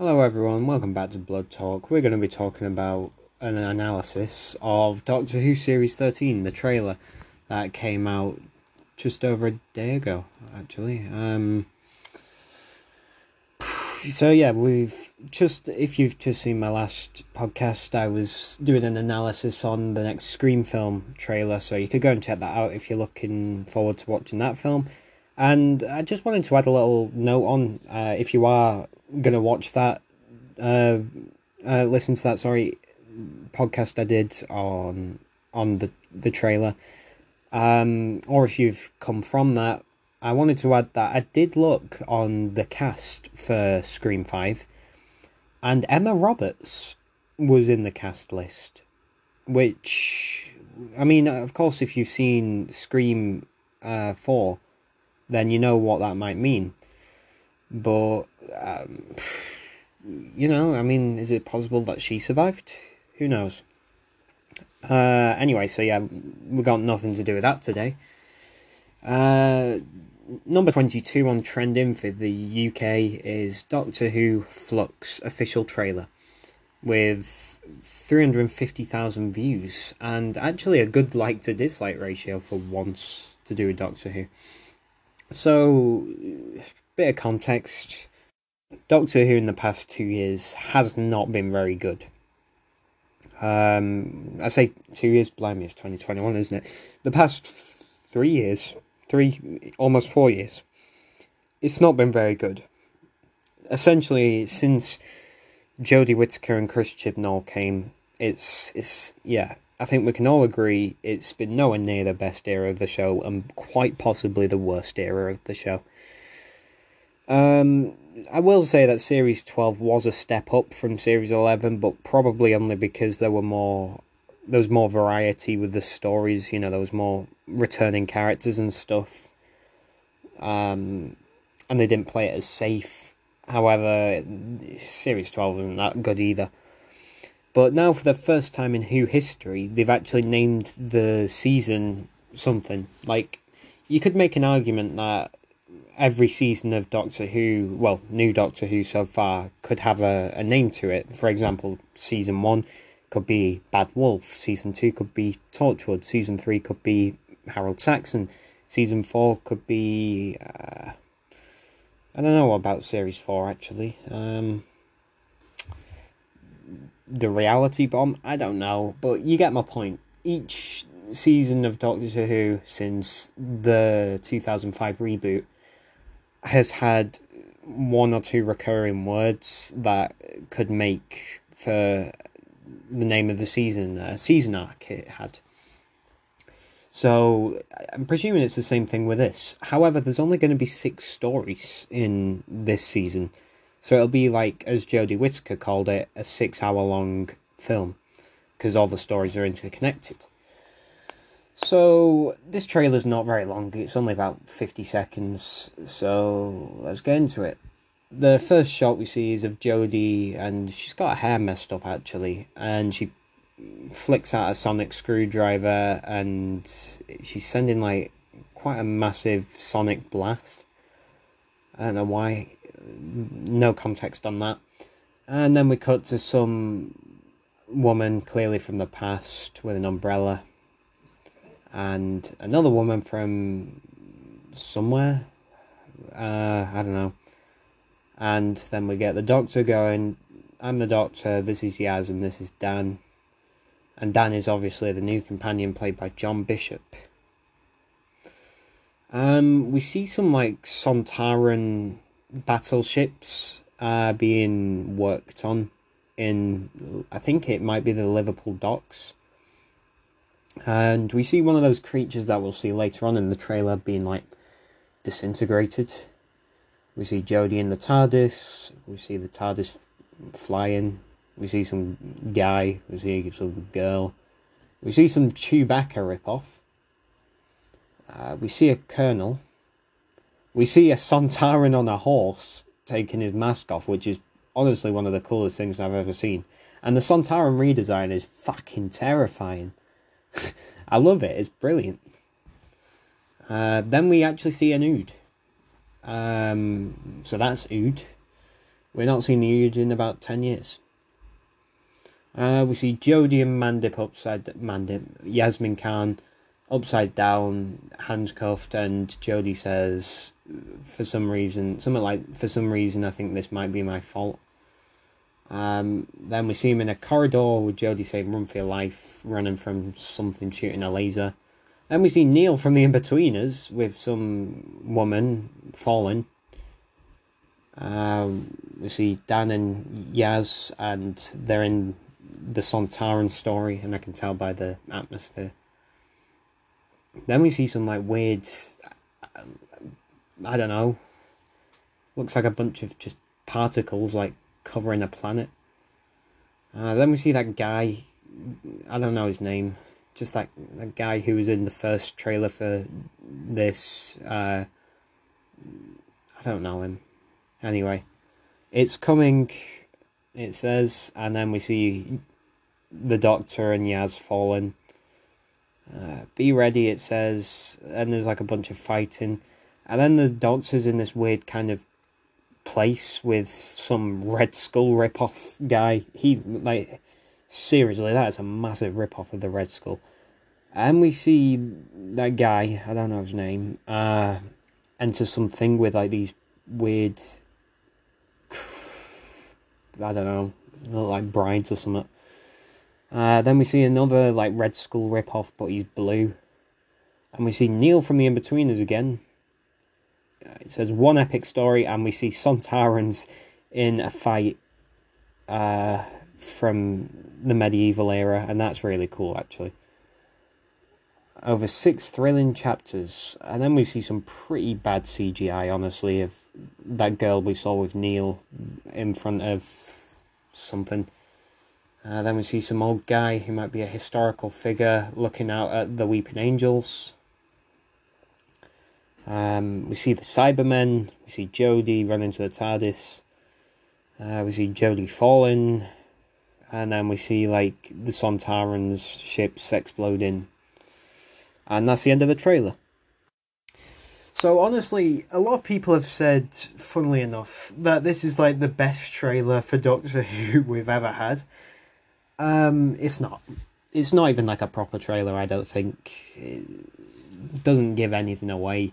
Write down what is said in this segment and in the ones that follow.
Hello, everyone. Welcome back to Blood Talk. We're going to be talking about an analysis of Doctor Who Series 13, the trailer that came out just over a day ago, actually. Um, so, yeah, we've just, if you've just seen my last podcast, I was doing an analysis on the next Scream film trailer, so you could go and check that out if you're looking forward to watching that film. And I just wanted to add a little note on uh, if you are going to watch that, uh, uh, listen to that, sorry, podcast I did on on the, the trailer, um, or if you've come from that, I wanted to add that I did look on the cast for Scream 5, and Emma Roberts was in the cast list, which, I mean, of course, if you've seen Scream uh, 4, then you know what that might mean. But, um, you know, I mean, is it possible that she survived? Who knows? Uh, anyway, so yeah, we got nothing to do with that today. Uh, number 22 on trending for the UK is Doctor Who Flux official trailer with 350,000 views and actually a good like to dislike ratio for once to do with Doctor Who. So, bit of context Doctor Who in the past two years has not been very good. Um, I say two years, blimey, it's 2021, isn't it? The past three years, three, almost four years, it's not been very good. Essentially, since Jodie Whittaker and Chris Chibnall came, it's, it's, yeah, I think we can all agree it's been nowhere near the best era of the show and quite possibly the worst era of the show. Um, I will say that Series 12 was a step up from Series 11, but probably only because there were more there was more variety with the stories, you know, there was more returning characters and stuff. Um, and they didn't play it as safe. However, Series 12 isn't that good either. But now, for the first time in Who history, they've actually named the season something. Like, you could make an argument that every season of Doctor Who, well, new Doctor Who so far, could have a, a name to it. For example, season one could be Bad Wolf, season two could be Torchwood, season three could be Harold Saxon, season four could be. Uh, I don't know about series four actually. Um, the reality bomb. I don't know, but you get my point. Each season of Doctor Who since the 2005 reboot has had one or two recurring words that could make for the name of the season, season arc it had. So I'm presuming it's the same thing with this. However, there's only going to be six stories in this season. So it'll be like, as Jodie Whittaker called it, a six hour long film because all the stories are interconnected. So this trailer's not very long. It's only about 50 seconds. So let's get into it. The first shot we see is of Jodie, and she's got her hair messed up actually, and she flicks out a sonic screwdriver, and she's sending like quite a massive sonic blast. I don't know why no context on that. And then we cut to some woman, clearly from the past, with an umbrella, and another woman from somewhere. Uh, I don't know. And then we get the doctor going, I'm the doctor, this is Yaz, and this is Dan. And Dan is obviously the new companion played by John Bishop. Um, we see some like Sontaran battleships are being worked on in I think it might be the Liverpool docks. And we see one of those creatures that we'll see later on in the trailer being like disintegrated. We see Jodie in the TARDIS. We see the TARDIS flying. We see some guy. We see some girl. We see some Chewbacca ripoff. Uh, we see a colonel we see a Sontaran on a horse taking his mask off, which is honestly one of the coolest things I've ever seen. And the Sontaran redesign is fucking terrifying. I love it. It's brilliant. Uh, then we actually see an Ood. Um, so that's Ood. We're not seeing Yuge in about 10 years. Uh, we see Jodie and Mandip upside Mandip, Yasmin Khan upside down, handcuffed, and Jodie says, for some reason, something like, for some reason, I think this might be my fault. Um, then we see him in a corridor with Jodie saying, run for your life, running from something shooting a laser. Then we see Neil from the Inbetweeners with some woman falling. Um, we see Dan and Yaz, and they're in the Sontaran story, and I can tell by the atmosphere. Then we see some like weird, I don't know, looks like a bunch of just particles like covering a planet. Uh, then we see that guy, I don't know his name, just that, that guy who was in the first trailer for this. Uh, I don't know him. Anyway, it's coming, it says, and then we see the Doctor and Yaz falling. Uh, be ready, it says, and there's like a bunch of fighting. And then the Doctor's in this weird kind of place with some Red Skull rip-off guy. He, like, seriously, that is a massive rip-off of the Red Skull. And we see that guy, I don't know his name, uh, enter something with, like, these weird, I don't know, like brides or something. Uh, then we see another like Red Skull ripoff, but he's blue. And we see Neil from the Inbetweeners again. Uh, it says one epic story, and we see Sontarans in a fight uh, from the medieval era, and that's really cool actually. Over six thrilling chapters, and then we see some pretty bad CGI, honestly, of that girl we saw with Neil in front of something. Uh, then we see some old guy who might be a historical figure looking out at the Weeping Angels. Um, we see the Cybermen. We see Jodie run into the TARDIS. Uh, we see Jodie falling. And then we see like the Sontaran's ships exploding. And that's the end of the trailer. So honestly, a lot of people have said, funnily enough, that this is like the best trailer for Doctor Who we've ever had. Um, it's not. It's not even like a proper trailer. I don't think. It doesn't give anything away.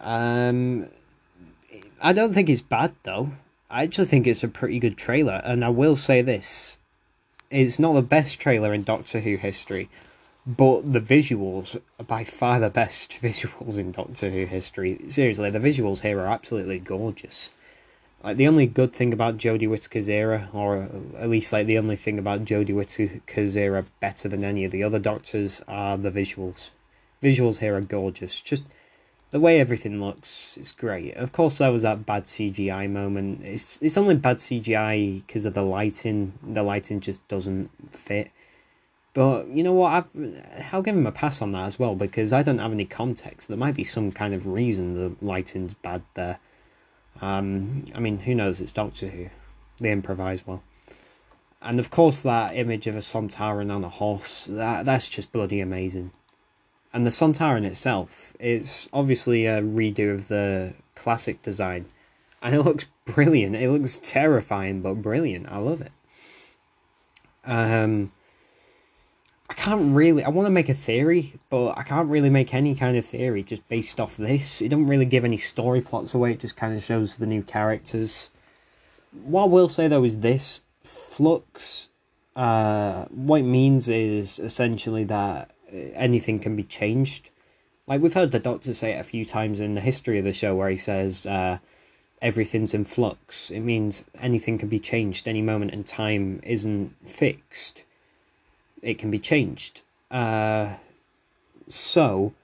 Um, I don't think it's bad though. I actually think it's a pretty good trailer, and I will say this: it's not the best trailer in Doctor Who history, but the visuals are by far the best visuals in Doctor Who history. Seriously, the visuals here are absolutely gorgeous. Like the only good thing about Jodie Whittaker's era, or at least like the only thing about Jodie Whittaker's era better than any of the other Doctors, are the visuals. Visuals here are gorgeous. Just the way everything looks, it's great. Of course, there was that bad CGI moment. It's it's only bad CGI because of the lighting. The lighting just doesn't fit. But you know what? I've I'll give him a pass on that as well because I don't have any context. There might be some kind of reason the lighting's bad there. Um, I mean, who knows? It's Doctor Who. They improvise well. And of course, that image of a Sontaran on a horse, that that's just bloody amazing. And the Sontaran itself, it's obviously a redo of the classic design. And it looks brilliant. It looks terrifying, but brilliant. I love it. Um, can't really. I want to make a theory, but I can't really make any kind of theory just based off this. It doesn't really give any story plots away. It just kind of shows the new characters. What I will say though is this: Flux. Uh, what it means is essentially that anything can be changed. Like we've heard the Doctor say it a few times in the history of the show, where he says uh, everything's in flux. It means anything can be changed. Any moment in time isn't fixed it can be changed. Uh, so,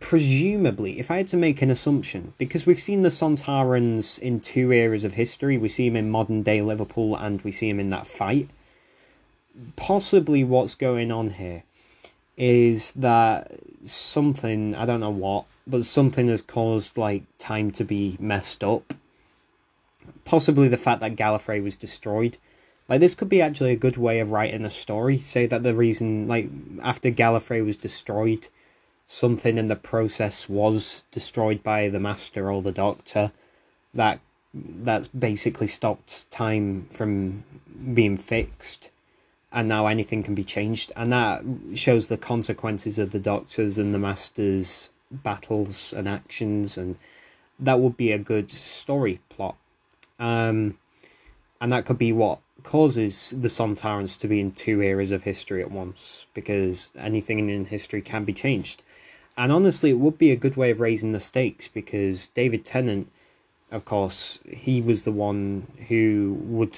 presumably, if I had to make an assumption, because we've seen the Sontarans in two eras of history, we see him in modern day Liverpool and we see him in that fight. Possibly what's going on here is that something, I don't know what, but something has caused like time to be messed up. Possibly the fact that Gallifrey was destroyed like this could be actually a good way of writing a story. Say that the reason, like after Gallifrey was destroyed, something in the process was destroyed by the Master or the Doctor that that's basically stopped time from being fixed and now anything can be changed and that shows the consequences of the doctors and the masters battles and actions and that would be a good story plot um, and that could be what causes the Sontarans to be in two eras of history at once because anything in history can be changed and honestly it would be a good way of raising the stakes because david tennant of course, he was the one who would.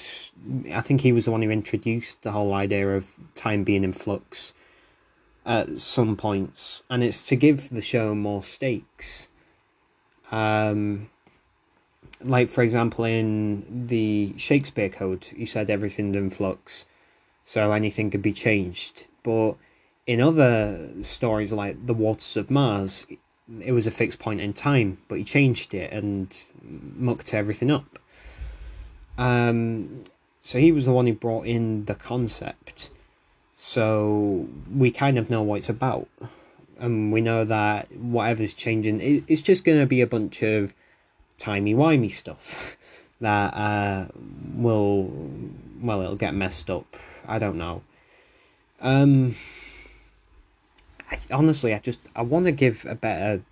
I think he was the one who introduced the whole idea of time being in flux at some points, and it's to give the show more stakes. Um, like for example, in the Shakespeare Code, he said everything's in flux, so anything could be changed. But in other stories like The Waters of Mars, it was a fixed point in time, but he changed it and mucked everything up. Um, so he was the one who brought in the concept. So we kind of know what it's about. And we know that whatever's changing, it's just going to be a bunch of timey-wimey stuff that uh, will, well, it'll get messed up. I don't know. Um, I, honestly, I just I want to give a better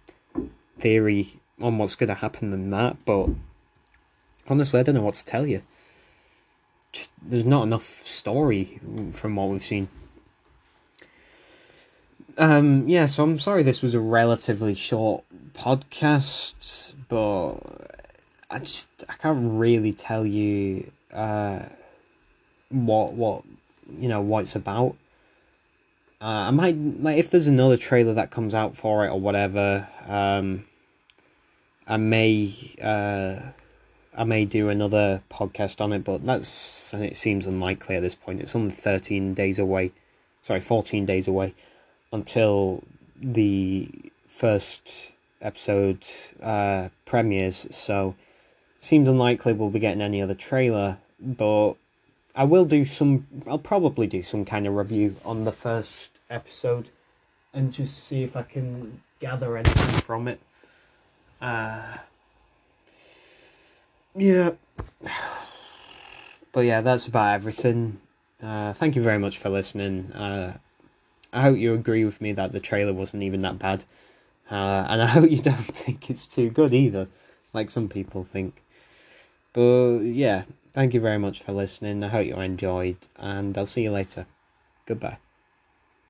theory on what's going to happen than that, but honestly, I don't know what to tell you. Just there's not enough story from what we've seen. Um, yeah, so I'm sorry this was a relatively short podcast, but I just I can't really tell you uh, what what you know what it's about. Uh, I might like if there's another trailer that comes out for it or whatever. Um, I may uh, I may do another podcast on it, but that's and it seems unlikely at this point. It's only thirteen days away, sorry, fourteen days away until the first episode uh, premieres. So seems unlikely we'll be getting any other trailer, but I will do some. I'll probably do some kind of review on the first episode, and just see if I can gather anything from it. Uh, yeah, but yeah, that's about everything. Uh, thank you very much for listening. Uh, I hope you agree with me that the trailer wasn't even that bad, uh, and I hope you don't think it's too good either, like some people think. But yeah, thank you very much for listening. I hope you enjoyed, and I'll see you later. Goodbye.